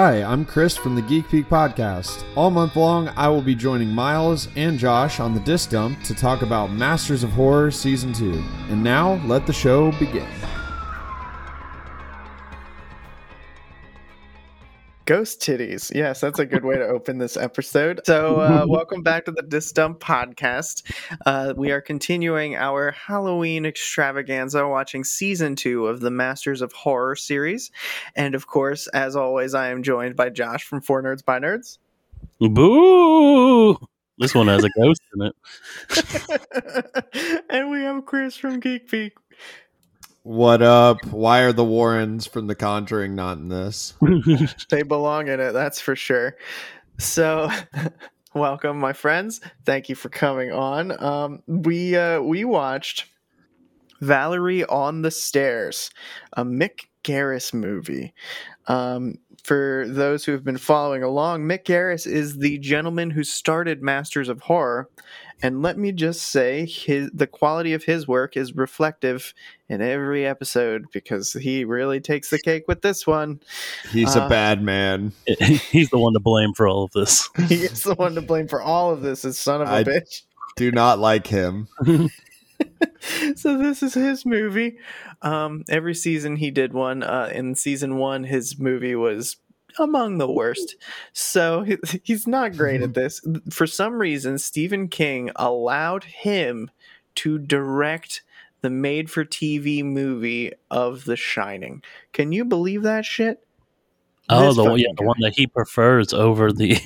Hi, I'm Chris from the Geek Peak Podcast. All month long, I will be joining Miles and Josh on the Disc Dump to talk about Masters of Horror Season 2. And now, let the show begin. Ghost titties. Yes, that's a good way to open this episode. So, uh, welcome back to the Disc Dump podcast. Uh, we are continuing our Halloween extravaganza, watching season two of the Masters of Horror series. And of course, as always, I am joined by Josh from Four Nerds by Nerds. Boo! This one has a ghost in it. and we have Chris from Geek Peak. What up? Why are the Warrens from The Conjuring not in this? they belong in it, that's for sure. So, welcome, my friends. Thank you for coming on. Um, we uh, we watched Valerie on the Stairs, a Mick Garris movie. Um, for those who have been following along, Mick Garris is the gentleman who started Masters of Horror. And let me just say, his the quality of his work is reflective in every episode because he really takes the cake with this one. He's uh, a bad man. He's the one to blame for all of this. He's the one to blame for all of this. His son of a I bitch. Do not like him. so this is his movie. Um, every season he did one. Uh, in season one, his movie was among the worst. So he, he's not great at this. For some reason, Stephen King allowed him to direct the made for TV movie of The Shining. Can you believe that shit? Oh, the one, yeah, the one that he prefers over the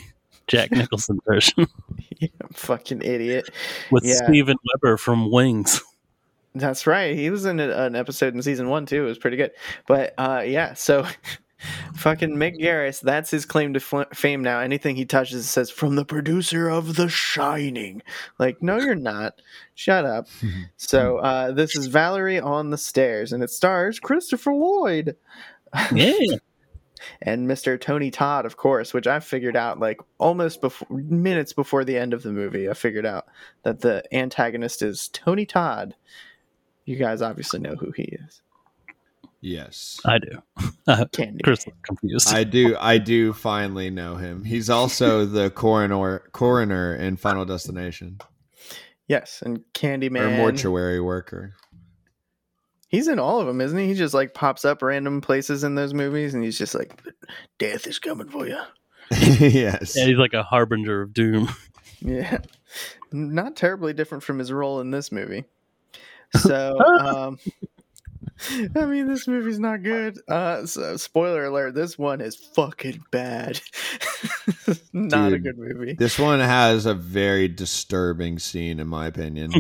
Jack Nicholson version. yeah, fucking idiot. With yeah. Steven Weber from Wings. That's right. He was in a, an episode in season one too. It was pretty good. But uh, yeah, so fucking Mick Garris, that's his claim to f- fame now. Anything he touches says from the producer of The Shining. Like, no, you're not. Shut up. so uh, this is Valerie on the Stairs, and it stars Christopher Lloyd. Yeah. And Mr. Tony Todd, of course, which I figured out like almost before minutes before the end of the movie. I figured out that the antagonist is Tony Todd. You guys obviously know who he is. Yes, I do. Candy. Chris confused. I do. I do finally know him. He's also the coroner coroner in Final Destination. Yes, and Candyman, or mortuary worker. He's in all of them, isn't he? He just like pops up random places in those movies, and he's just like, "Death is coming for you." yes. Yeah, he's like a harbinger of doom. Yeah, not terribly different from his role in this movie. So, um, I mean, this movie's not good. Uh, so, spoiler alert: this one is fucking bad. not Dude, a good movie. This one has a very disturbing scene, in my opinion.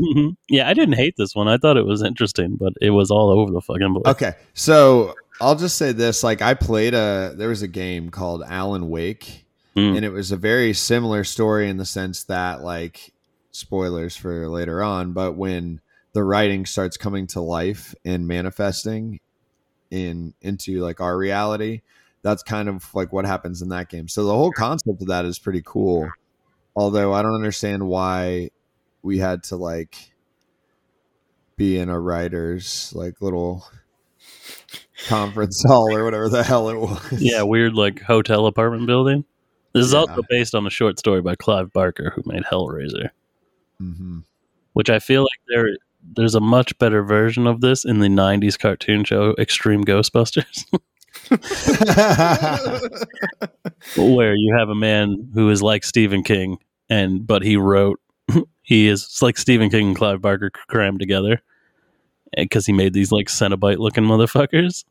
yeah, I didn't hate this one. I thought it was interesting, but it was all over the fucking place. Okay, so I'll just say this: like, I played a there was a game called Alan Wake, mm. and it was a very similar story in the sense that, like, spoilers for later on, but when the writing starts coming to life and manifesting in into like our reality that's kind of like what happens in that game so the whole concept of that is pretty cool although i don't understand why we had to like be in a writer's like little conference hall or whatever the hell it was yeah weird like hotel apartment building this is yeah. also based on a short story by clive barker who made hellraiser mm-hmm. which i feel like there there's a much better version of this in the 90s cartoon show Extreme Ghostbusters. where you have a man who is like Stephen King and but he wrote he is like Stephen King and Clive Barker crammed together eh, because he made these like Cenobite looking motherfuckers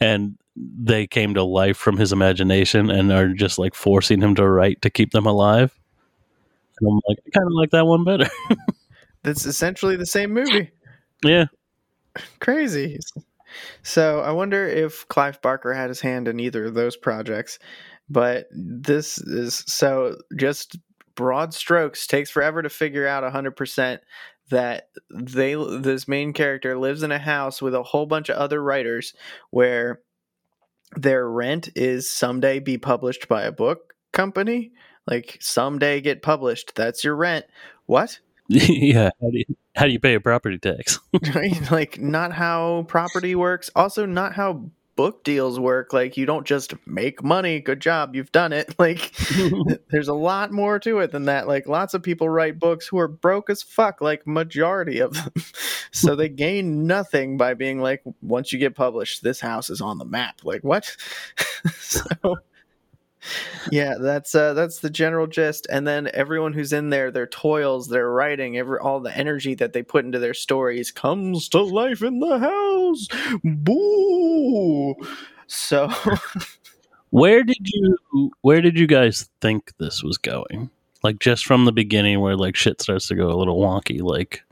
and they came to life from his imagination and are just like forcing him to write to keep them alive. And I'm like, I kind of like that one better. that's essentially the same movie. Yeah. Crazy. So I wonder if Clive Barker had his hand in either of those projects. But this is so just broad strokes takes forever to figure out 100% that they this main character lives in a house with a whole bunch of other writers where their rent is someday be published by a book company like someday get published that's your rent what yeah. How do, you, how do you pay a property tax? right? Like, not how property works. Also, not how book deals work. Like you don't just make money. Good job, you've done it. Like there's a lot more to it than that. Like lots of people write books who are broke as fuck, like majority of them. so they gain nothing by being like, once you get published, this house is on the map. Like what? so yeah, that's uh, that's the general gist. And then everyone who's in there, their toils, their writing, every all the energy that they put into their stories comes to life in the house. Boo! So, where did you where did you guys think this was going? Like just from the beginning, where like shit starts to go a little wonky. Like,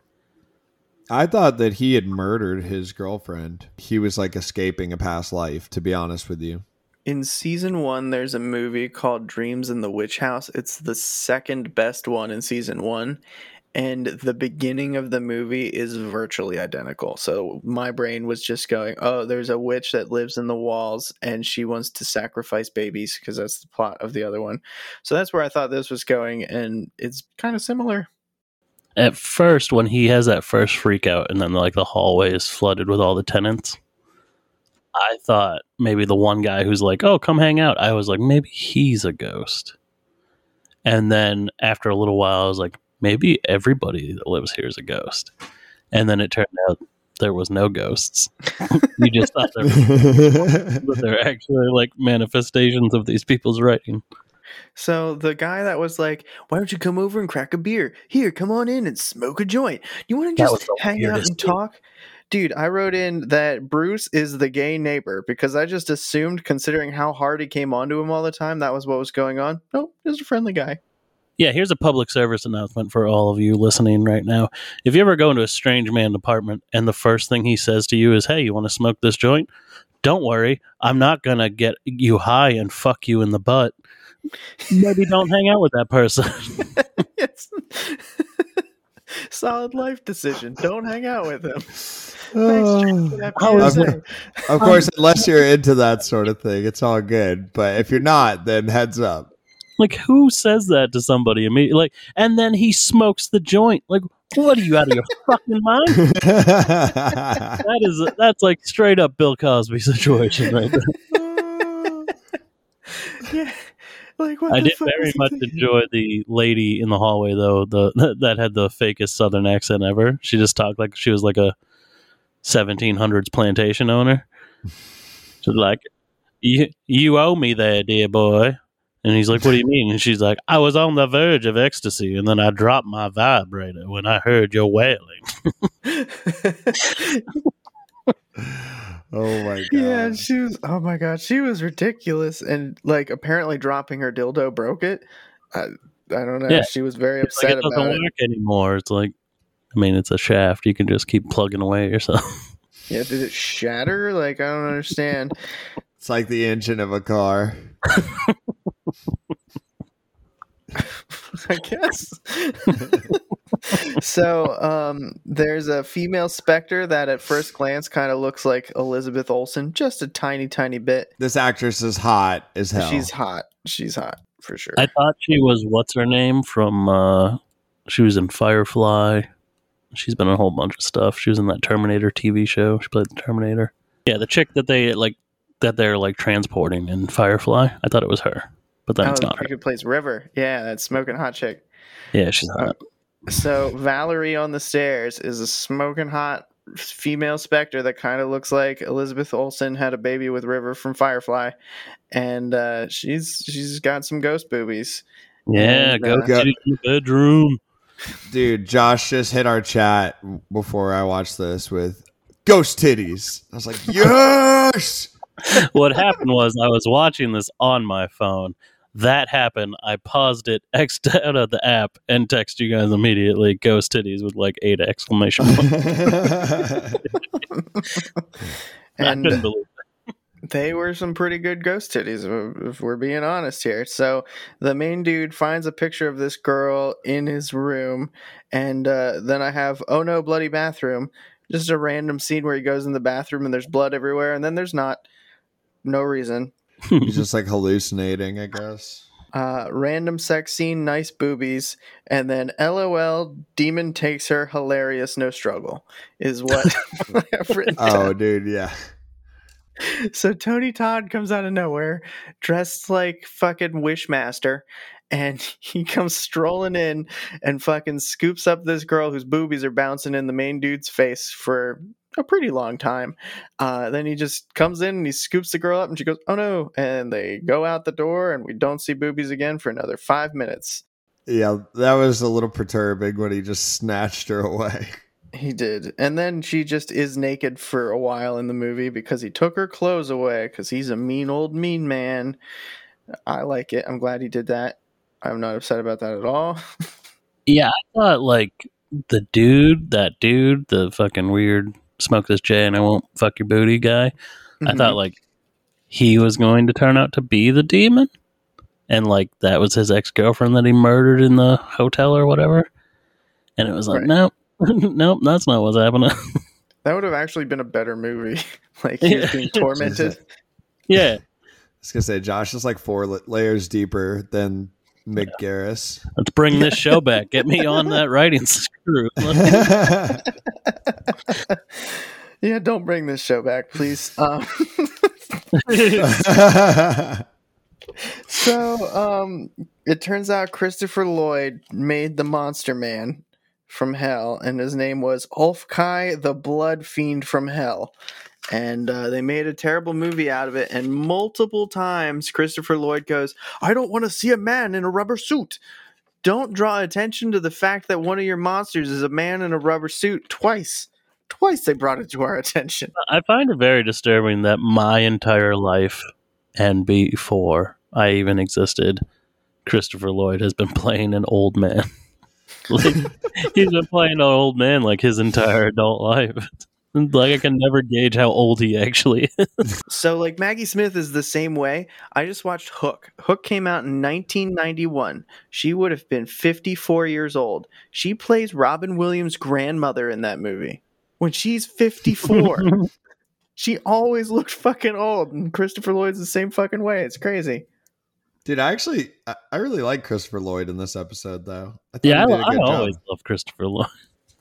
I thought that he had murdered his girlfriend. He was like escaping a past life. To be honest with you in season one, there's a movie called Dreams in the Witch House. It's the second best one in season one. And the beginning of the movie is virtually identical. So my brain was just going, oh, there's a witch that lives in the walls and she wants to sacrifice babies because that's the plot of the other one. So that's where I thought this was going. And it's kind of similar. At first, when he has that first freak out and then like the hallway is flooded with all the tenants I thought maybe the one guy who's like, "Oh, come hang out." I was like, maybe he's a ghost. And then after a little while, I was like, maybe everybody that lives here is a ghost. And then it turned out there was no ghosts. you just thought there were, but they're actually like manifestations of these people's writing. So the guy that was like, "Why don't you come over and crack a beer? Here, come on in and smoke a joint. You want to just hang out and thing. talk?" Dude, I wrote in that Bruce is the gay neighbor because I just assumed, considering how hard he came onto him all the time, that was what was going on. Nope, he's a friendly guy. Yeah, here's a public service announcement for all of you listening right now. If you ever go into a strange man apartment and the first thing he says to you is, Hey, you want to smoke this joint? Don't worry, I'm not going to get you high and fuck you in the butt. Maybe don't hang out with that person. Solid life decision. Don't hang out with him. Thanks, oh. of, of course, unless you're into that sort of thing, it's all good. But if you're not, then heads up. Like, who says that to somebody immediately? Like, and then he smokes the joint. Like, what are you out of your fucking mind? that is that's like straight up Bill Cosby situation right there. yeah. Like, I did very much enjoy the lady in the hallway though, the that had the fakest southern accent ever. She just talked like she was like a 1700s plantation owner. She's like, "You you owe me there, dear boy." And he's like, "What do you mean?" And she's like, "I was on the verge of ecstasy, and then I dropped my vibrator when I heard your wailing." Oh my god. Yeah, she was oh my god, she was ridiculous and like apparently dropping her dildo broke it. I I don't know. Yeah. She was very it's upset like it doesn't about work it. anymore. It's like I mean, it's a shaft. You can just keep plugging away yourself. Yeah, did it shatter? Like I don't understand. It's like the engine of a car. I guess. so um, there's a female specter that at first glance kind of looks like Elizabeth Olsen, just a tiny, tiny bit. This actress is hot as hell. She's hot. She's hot for sure. I thought she was what's her name from uh she was in Firefly. She's been in a whole bunch of stuff. She was in that Terminator TV show. She played the Terminator. Yeah, the chick that they like that they're like transporting in Firefly. I thought it was her, but then oh, it's not her. Who plays River? Yeah, that smoking hot chick. Yeah, she's hot. Uh, so Valerie on the stairs is a smoking hot female specter that kind of looks like Elizabeth Olsen had a baby with River from Firefly, and uh, she's she's got some ghost boobies. Yeah, and, go uh, to the bedroom, dude. Josh just hit our chat before I watched this with ghost titties. I was like, yes. what happened was I was watching this on my phone that happened. I paused it, X'd out of the app, and text you guys immediately. Ghost titties with like eight exclamation points. and they were some pretty good ghost titties, if we're being honest here. So the main dude finds a picture of this girl in his room, and uh, then I have oh no, bloody bathroom. Just a random scene where he goes in the bathroom and there's blood everywhere, and then there's not. No reason. He's just like hallucinating, I guess. Uh, random sex scene, nice boobies, and then LOL, demon takes her, hilarious, no struggle, is what I've written. Oh, dude, yeah. so Tony Todd comes out of nowhere, dressed like fucking Wishmaster, and he comes strolling in and fucking scoops up this girl whose boobies are bouncing in the main dude's face for a pretty long time. Uh, then he just comes in and he scoops the girl up and she goes, "Oh no!" And they go out the door and we don't see boobies again for another five minutes. Yeah, that was a little perturbing when he just snatched her away. He did. And then she just is naked for a while in the movie because he took her clothes away because he's a mean old mean man. I like it. I'm glad he did that. I'm not upset about that at all. yeah, I thought like the dude, that dude, the fucking weird smoke this J and I won't fuck your booty guy. Mm-hmm. I thought like he was going to turn out to be the demon. And like that was his ex girlfriend that he murdered in the hotel or whatever. And it was like, right. nope, nope, that's not what's happening. that would have actually been a better movie. like he was being tormented. yeah. I was gonna say Josh is like four layers deeper than Mick yeah. Garris. Let's bring this show back. Get me on that writing screw. yeah, don't bring this show back, please. Um, so, um, it turns out Christopher Lloyd made the Monster Man from hell, and his name was Ulfkai, the Blood Fiend from Hell. And uh, they made a terrible movie out of it. And multiple times, Christopher Lloyd goes, I don't want to see a man in a rubber suit. Don't draw attention to the fact that one of your monsters is a man in a rubber suit twice. Twice they brought it to our attention. I find it very disturbing that my entire life and before I even existed, Christopher Lloyd has been playing an old man. like he's been playing an old man like his entire adult life. Like I can never gauge how old he actually is. So like Maggie Smith is the same way. I just watched Hook. Hook came out in 1991. She would have been 54 years old. She plays Robin Williams' grandmother in that movie. When she's 54. she always looked fucking old and Christopher Lloyd's the same fucking way. It's crazy. Dude, I actually I really like Christopher Lloyd in this episode though. I yeah, I, I always love Christopher Lloyd.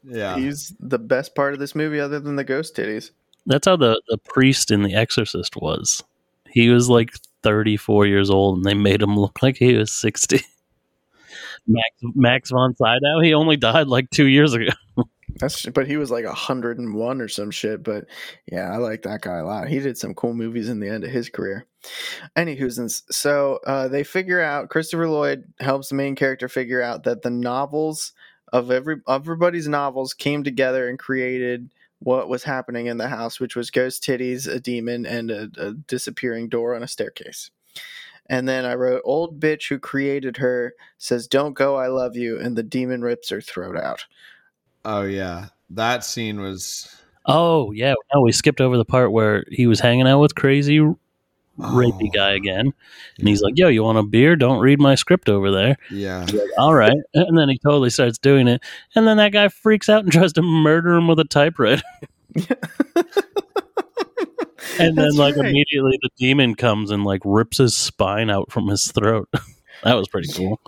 Yeah, he's the best part of this movie, other than the ghost titties. That's how the the priest in The Exorcist was. He was like thirty four years old, and they made him look like he was sixty. Max Max von Sydow, he only died like two years ago. That's but he was like hundred and one or some shit. But yeah, I like that guy a lot. He did some cool movies in the end of his career. Anywho's so uh, they figure out Christopher Lloyd helps the main character figure out that the novels of every everybody's novels came together and created what was happening in the house, which was ghost titties, a demon, and a, a disappearing door on a staircase. And then I wrote, "Old bitch who created her says, "Don't go, I love you," and the demon rips her throat out. Oh yeah, that scene was. Oh yeah, no, we skipped over the part where he was hanging out with crazy rapey oh. guy again. And he's like, yo, you want a beer? Don't read my script over there. Yeah. Like, All right. And then he totally starts doing it. And then that guy freaks out and tries to murder him with a typewriter. and then, like, right. immediately the demon comes and, like, rips his spine out from his throat. that was pretty cool.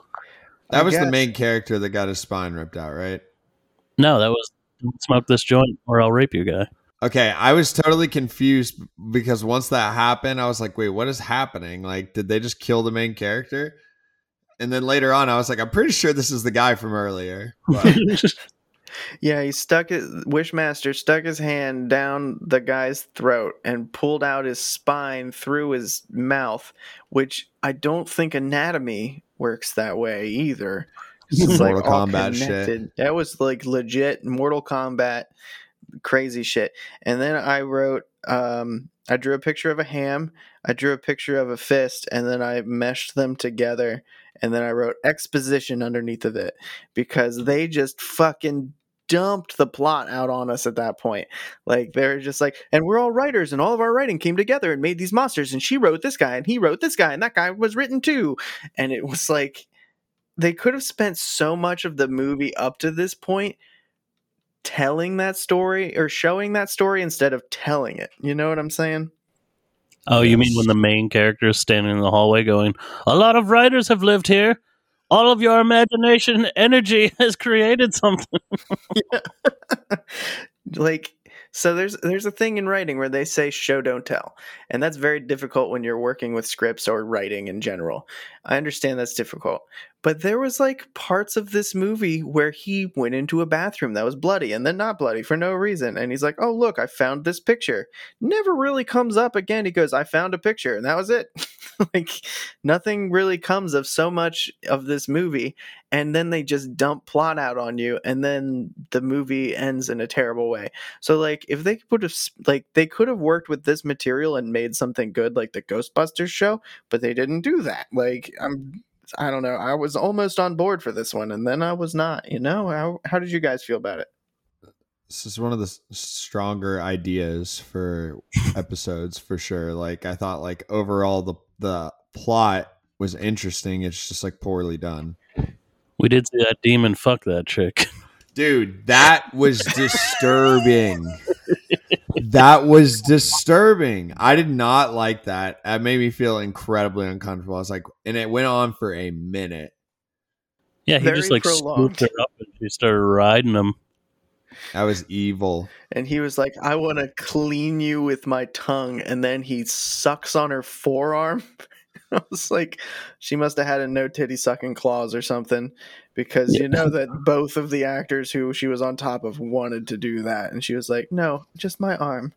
That was the main character that got his spine ripped out, right? No, that was smoke this joint or I'll rape you guy. Okay, I was totally confused because once that happened, I was like, wait, what is happening? Like, did they just kill the main character? And then later on, I was like, I'm pretty sure this is the guy from earlier. yeah, he stuck his Wishmaster stuck his hand down the guy's throat and pulled out his spine through his mouth, which I don't think anatomy works that way either. It's Mortal like Kombat shit. That was like legit Mortal Kombat crazy shit. And then I wrote, um, I drew a picture of a ham, I drew a picture of a fist, and then I meshed them together. And then I wrote exposition underneath of it because they just fucking dumped the plot out on us at that point. Like they're just like, and we're all writers, and all of our writing came together and made these monsters. And she wrote this guy, and he wrote this guy, and that guy was written too. And it was like they could have spent so much of the movie up to this point telling that story or showing that story instead of telling it. You know what I'm saying? Oh, you mean when the main character is standing in the hallway going, A lot of writers have lived here. All of your imagination energy has created something. like so there's there's a thing in writing where they say show don't tell and that's very difficult when you're working with scripts or writing in general i understand that's difficult but there was like parts of this movie where he went into a bathroom that was bloody and then not bloody for no reason and he's like oh look i found this picture. Never really comes up again. He goes i found a picture and that was it. Like nothing really comes of so much of this movie and then they just dump plot out on you and then the movie ends in a terrible way. So like if they could have like they could have worked with this material and made something good like the ghostbusters show but they didn't do that. Like i'm i don't know i was almost on board for this one and then i was not you know how, how did you guys feel about it this is one of the stronger ideas for episodes for sure like i thought like overall the the plot was interesting it's just like poorly done we did see that demon fuck that chick. Dude, that was disturbing. That was disturbing. I did not like that. It made me feel incredibly uncomfortable. I was like, and it went on for a minute. Yeah, he Very just like prolonged. scooped her up and she started riding him. That was evil. And he was like, I want to clean you with my tongue. And then he sucks on her forearm I was like, she must have had a no titty sucking clause or something because yeah. you know that both of the actors who she was on top of wanted to do that. And she was like, no, just my arm.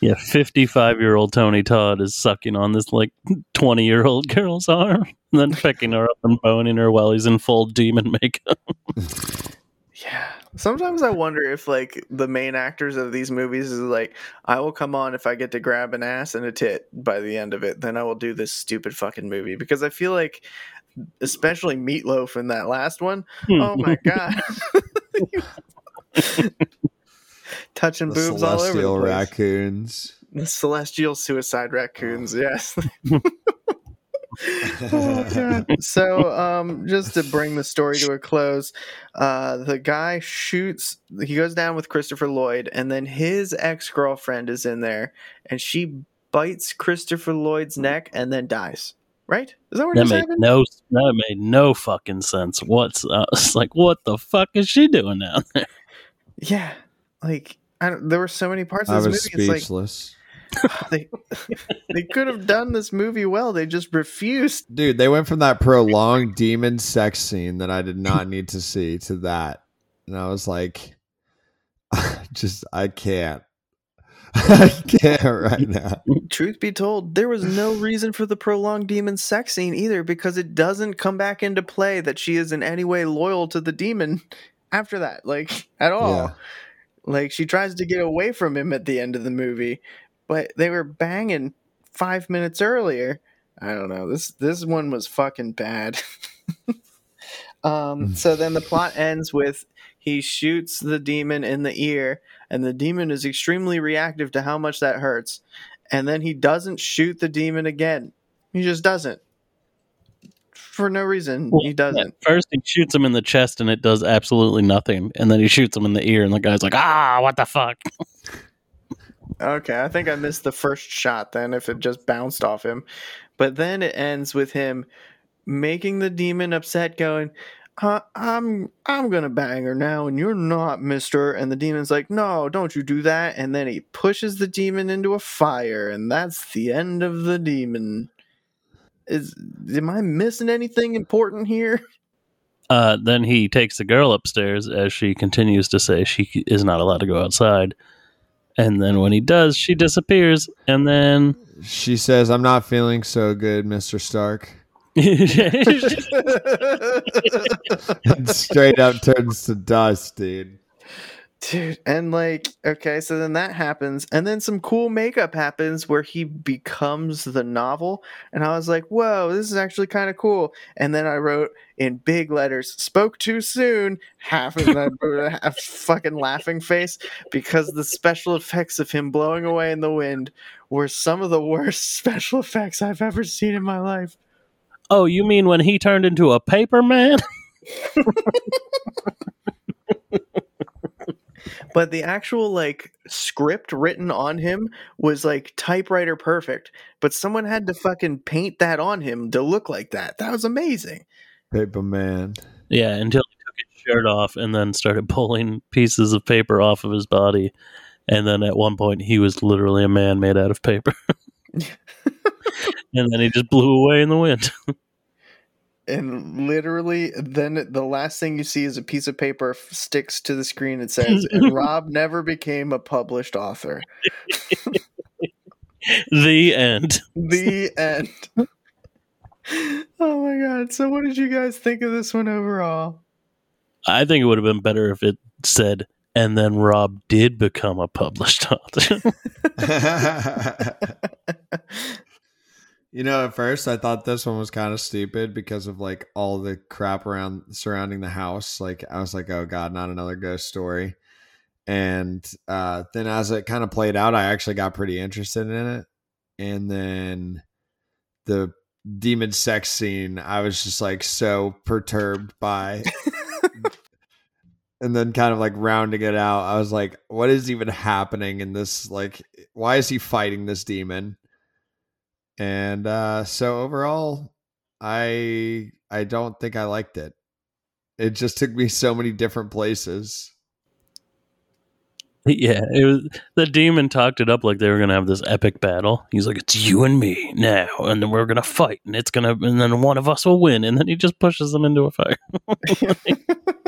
Yeah, 55 year old Tony Todd is sucking on this like 20 year old girl's arm and then picking her up and boning her while he's in full demon makeup. yeah. Sometimes I wonder if like the main actors of these movies is like, I will come on if I get to grab an ass and a tit by the end of it, then I will do this stupid fucking movie because I feel like, especially Meatloaf in that last one, oh my god, touching the boobs all over the place. raccoons, the celestial suicide raccoons, yes. oh, so, um, just to bring the story to a close, uh, the guy shoots. He goes down with Christopher Lloyd, and then his ex girlfriend is in there, and she bites Christopher Lloyd's neck and then dies. Right? Is that what that made happened? no that made no fucking sense. What's uh, it's like? What the fuck is she doing down there? Yeah, like there were so many parts of this I was movie. Speechless. they they could have done this movie well. They just refused. Dude, they went from that prolonged demon sex scene that I did not need to see to that. And I was like just I can't. I can't right now. Truth be told, there was no reason for the prolonged demon sex scene either because it doesn't come back into play that she is in any way loyal to the demon after that, like at all. Yeah. Like she tries to get away from him at the end of the movie, but they were banging five minutes earlier. I don't know. This this one was fucking bad. um, so then the plot ends with he shoots the demon in the ear, and the demon is extremely reactive to how much that hurts. And then he doesn't shoot the demon again. He just doesn't. For no reason, well, he doesn't. First, he shoots him in the chest, and it does absolutely nothing. And then he shoots him in the ear, and the guy's like, "Ah, what the fuck." Okay, I think I missed the first shot then if it just bounced off him. But then it ends with him making the demon upset going, uh, I'm I'm gonna bang her now, and you're not, Mister. And the demon's like, No, don't you do that. And then he pushes the demon into a fire, and that's the end of the demon. Is am I missing anything important here? Uh, then he takes the girl upstairs as she continues to say she is not allowed to go outside. And then when he does, she disappears. And then she says, I'm not feeling so good, Mr. Stark. straight up turns to dust, dude. Dude, and like, okay, so then that happens, and then some cool makeup happens where he becomes the novel, and I was like, whoa, this is actually kind of cool. And then I wrote in big letters, spoke too soon, half of that a fucking laughing face, because the special effects of him blowing away in the wind were some of the worst special effects I've ever seen in my life. Oh, you mean when he turned into a paper man? but the actual like script written on him was like typewriter perfect but someone had to fucking paint that on him to look like that that was amazing paper man yeah until he took his shirt off and then started pulling pieces of paper off of his body And then at one point, he was literally a man made out of paper. and then he just blew away in the wind. and literally, then the last thing you see is a piece of paper sticks to the screen. It says, and Rob never became a published author. the end. The end. oh my god. So, what did you guys think of this one overall? I think it would have been better if it said, and then Rob did become a published author. you know, at first I thought this one was kind of stupid because of like all the crap around surrounding the house. Like I was like, oh god, not another ghost story. And uh, then as it kind of played out, I actually got pretty interested in it. And then the demon sex scene, I was just like so perturbed by. and then kind of like rounding it out, I was like, what is even happening in this? Like, why is he fighting this demon? And uh, so overall, I I don't think I liked it. It just took me so many different places. Yeah, it was the demon talked it up like they were gonna have this epic battle. He's like, "It's you and me now, and then we're gonna fight, and it's gonna, and then one of us will win." And then he just pushes them into a fire.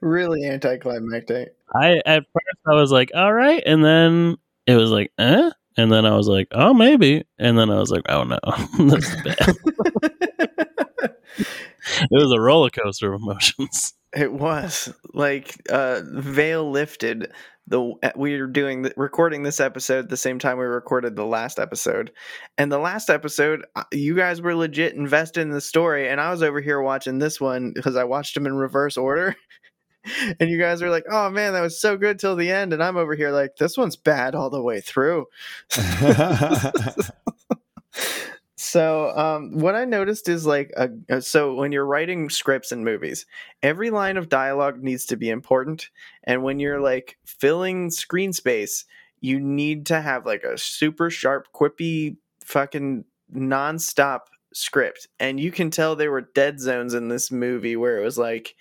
really anticlimactic. I at first I was like, "All right," and then it was like, "Eh," and then I was like, "Oh, maybe," and then I was like, "Oh no, this is bad." it was a roller coaster of emotions. It was like uh, veil lifted. The we were doing the, recording this episode the same time we recorded the last episode, and the last episode uh, you guys were legit invested in the story, and I was over here watching this one because I watched them in reverse order. and you guys are like, "Oh man, that was so good till the end," and I'm over here like, "This one's bad all the way through." So, um, what I noticed is like, a, so when you're writing scripts and movies, every line of dialogue needs to be important. And when you're like filling screen space, you need to have like a super sharp, quippy, fucking nonstop script. And you can tell there were dead zones in this movie where it was like,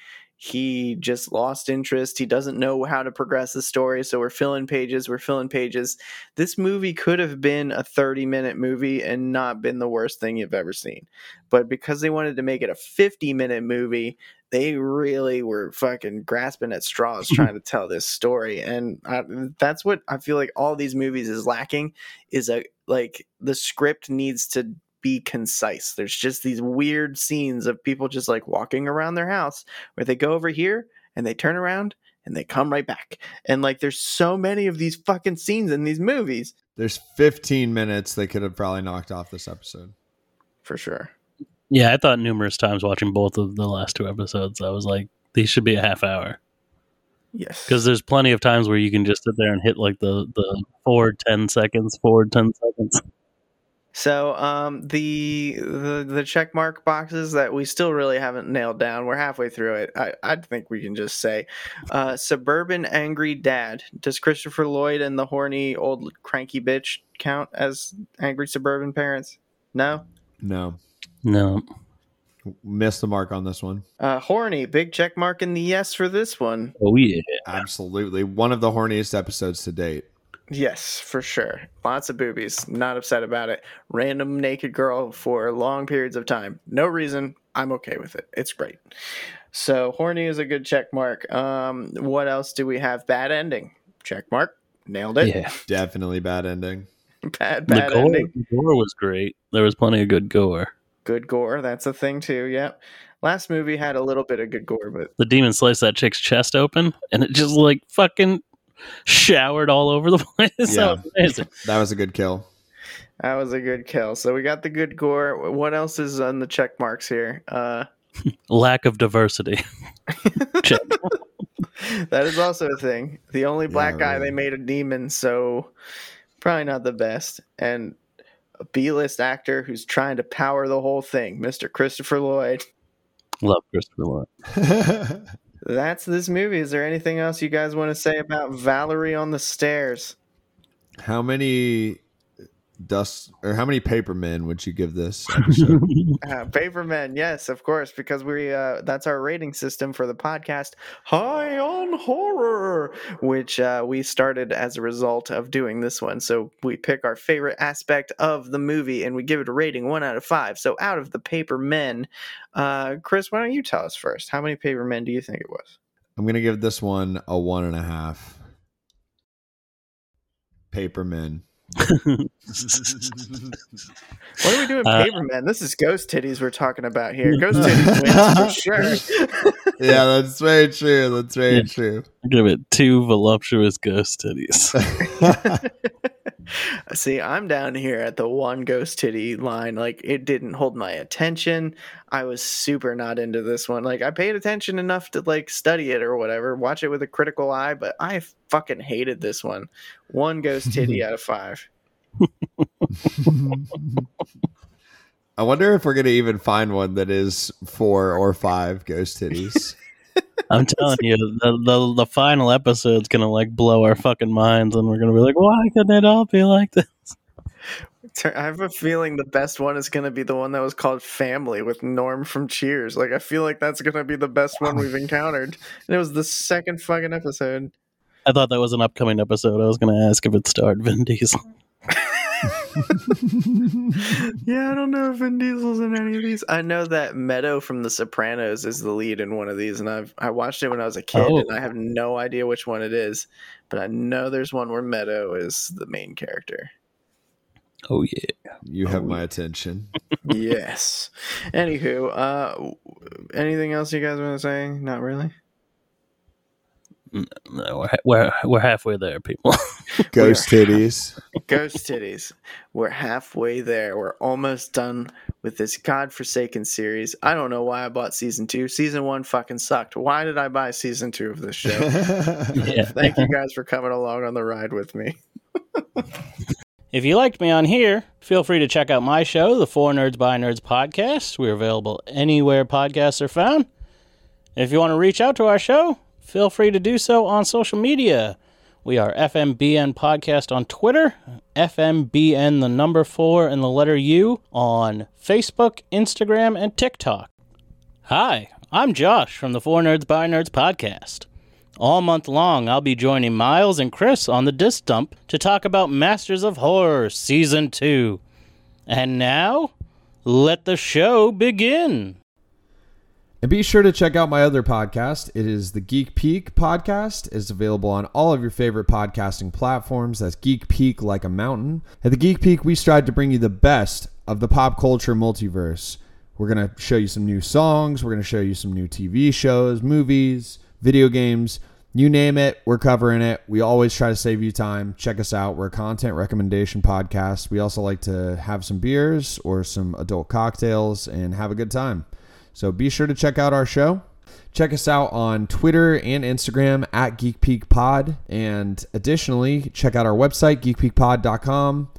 he just lost interest. He doesn't know how to progress the story. So we're filling pages, we're filling pages. This movie could have been a 30 minute movie and not been the worst thing you've ever seen. But because they wanted to make it a 50 minute movie, they really were fucking grasping at straws trying to tell this story. And I, that's what I feel like all these movies is lacking is a like the script needs to be concise. There's just these weird scenes of people just like walking around their house where they go over here and they turn around and they come right back. And like there's so many of these fucking scenes in these movies. There's 15 minutes they could have probably knocked off this episode. For sure. Yeah, I thought numerous times watching both of the last two episodes, I was like, these should be a half hour. Yes. Because there's plenty of times where you can just sit there and hit like the, the forward 10 seconds, forward 10 seconds. So um, the the the check mark boxes that we still really haven't nailed down. We're halfway through it. I I think we can just say, uh, suburban angry dad. Does Christopher Lloyd and the horny old cranky bitch count as angry suburban parents? No. No. No. Missed the mark on this one. Uh, horny, big check mark in the yes for this one. Oh yeah, absolutely. One of the horniest episodes to date. Yes, for sure. Lots of boobies. Not upset about it. Random naked girl for long periods of time. No reason. I'm okay with it. It's great. So horny is a good check mark. Um, what else do we have? Bad ending. Check mark. Nailed it. Yeah, definitely bad ending. bad bad the gore, ending. The gore was great. There was plenty of good gore. Good gore. That's a thing too. Yep. Last movie had a little bit of good gore, but the demon sliced that chick's chest open, and it just like fucking showered all over the place. Yeah. that, that was a good kill. That was a good kill. So we got the good gore. What else is on the check marks here? Uh, Lack of diversity. that is also a thing. The only black yeah, guy really. they made a demon, so probably not the best. And a B-list actor who's trying to power the whole thing, Mr. Christopher Lloyd. Love Christopher Lloyd that's this movie. Is there anything else you guys want to say about Valerie on the Stairs? How many dust or how many paper men would you give this episode? uh, papermen, yes, of course, because we uh, that's our rating system for the podcast High on Horror, which uh, we started as a result of doing this one. So we pick our favorite aspect of the movie and we give it a rating one out of five. So out of the paper men, uh, Chris, why don't you tell us first? How many paper men do you think it was? I'm gonna give this one a one and a half. Paper men. What are we doing, uh, Paperman? This is ghost titties we're talking about here. Ghost titties wins for sure. yeah, that's very true. That's very yeah. true. Give it two voluptuous ghost titties. See, I'm down here at the one ghost titty line. Like, it didn't hold my attention. I was super not into this one. Like, I paid attention enough to like study it or whatever, watch it with a critical eye, but I fucking hated this one. One ghost titty out of five. I wonder if we're gonna even find one that is four or five ghost titties. I'm telling you, the, the the final episode's gonna like blow our fucking minds, and we're gonna be like, why couldn't it all be like this? I have a feeling the best one is going to be the one that was called Family with Norm from Cheers. Like, I feel like that's going to be the best one we've encountered. And it was the second fucking episode. I thought that was an upcoming episode. I was going to ask if it starred Vin Diesel. yeah, I don't know if Vin Diesel's in any of these. I know that Meadow from The Sopranos is the lead in one of these, and I've I watched it when I was a kid, oh. and I have no idea which one it is, but I know there's one where Meadow is the main character. Oh yeah, you have oh, my attention. yes. Anywho, uh, anything else you guys want to say? Not really. No, we're we're, we're halfway there, people. Ghost titties. Ghost titties. We're halfway there. We're almost done with this godforsaken series. I don't know why I bought season two. Season one fucking sucked. Why did I buy season two of this show? yeah. Thank you guys for coming along on the ride with me. if you liked me on here, feel free to check out my show, the Four Nerds by Nerds podcast. We're available anywhere podcasts are found. If you want to reach out to our show, feel free to do so on social media. We are FMBN Podcast on Twitter, FMBN the number four and the letter U on Facebook, Instagram, and TikTok. Hi, I'm Josh from the Four Nerds by Nerds podcast. All month long, I'll be joining Miles and Chris on the Disc Dump to talk about Masters of Horror Season 2. And now, let the show begin. And be sure to check out my other podcast. It is the Geek Peak podcast. It's available on all of your favorite podcasting platforms. That's Geek Peak like a mountain. At the Geek Peak, we strive to bring you the best of the pop culture multiverse. We're going to show you some new songs. We're going to show you some new TV shows, movies, video games. You name it, we're covering it. We always try to save you time. Check us out. We're a content recommendation podcast. We also like to have some beers or some adult cocktails and have a good time. So be sure to check out our show. Check us out on Twitter and Instagram at GeekPeakPod. And additionally, check out our website, geekpeakpod.com.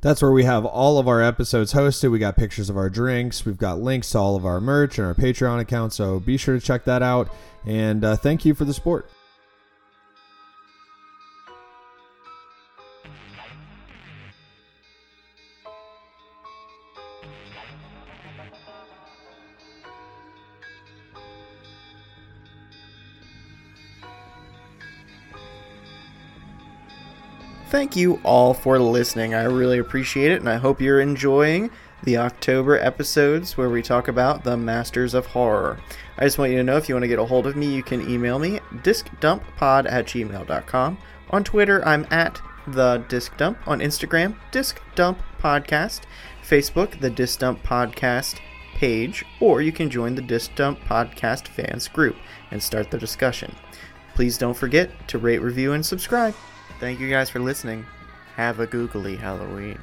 That's where we have all of our episodes hosted. We got pictures of our drinks. We've got links to all of our merch and our Patreon account. So be sure to check that out. And uh, thank you for the support. Thank you all for listening. I really appreciate it, and I hope you're enjoying the October episodes where we talk about the Masters of Horror. I just want you to know if you want to get a hold of me, you can email me discdumppod at gmail.com. On Twitter, I'm at the Disc Dump. On Instagram, Disc Dump Podcast. Facebook, the Disc Dump Podcast page, or you can join the Disc Dump Podcast fans group and start the discussion. Please don't forget to rate, review, and subscribe. Thank you guys for listening. Have a googly Halloween.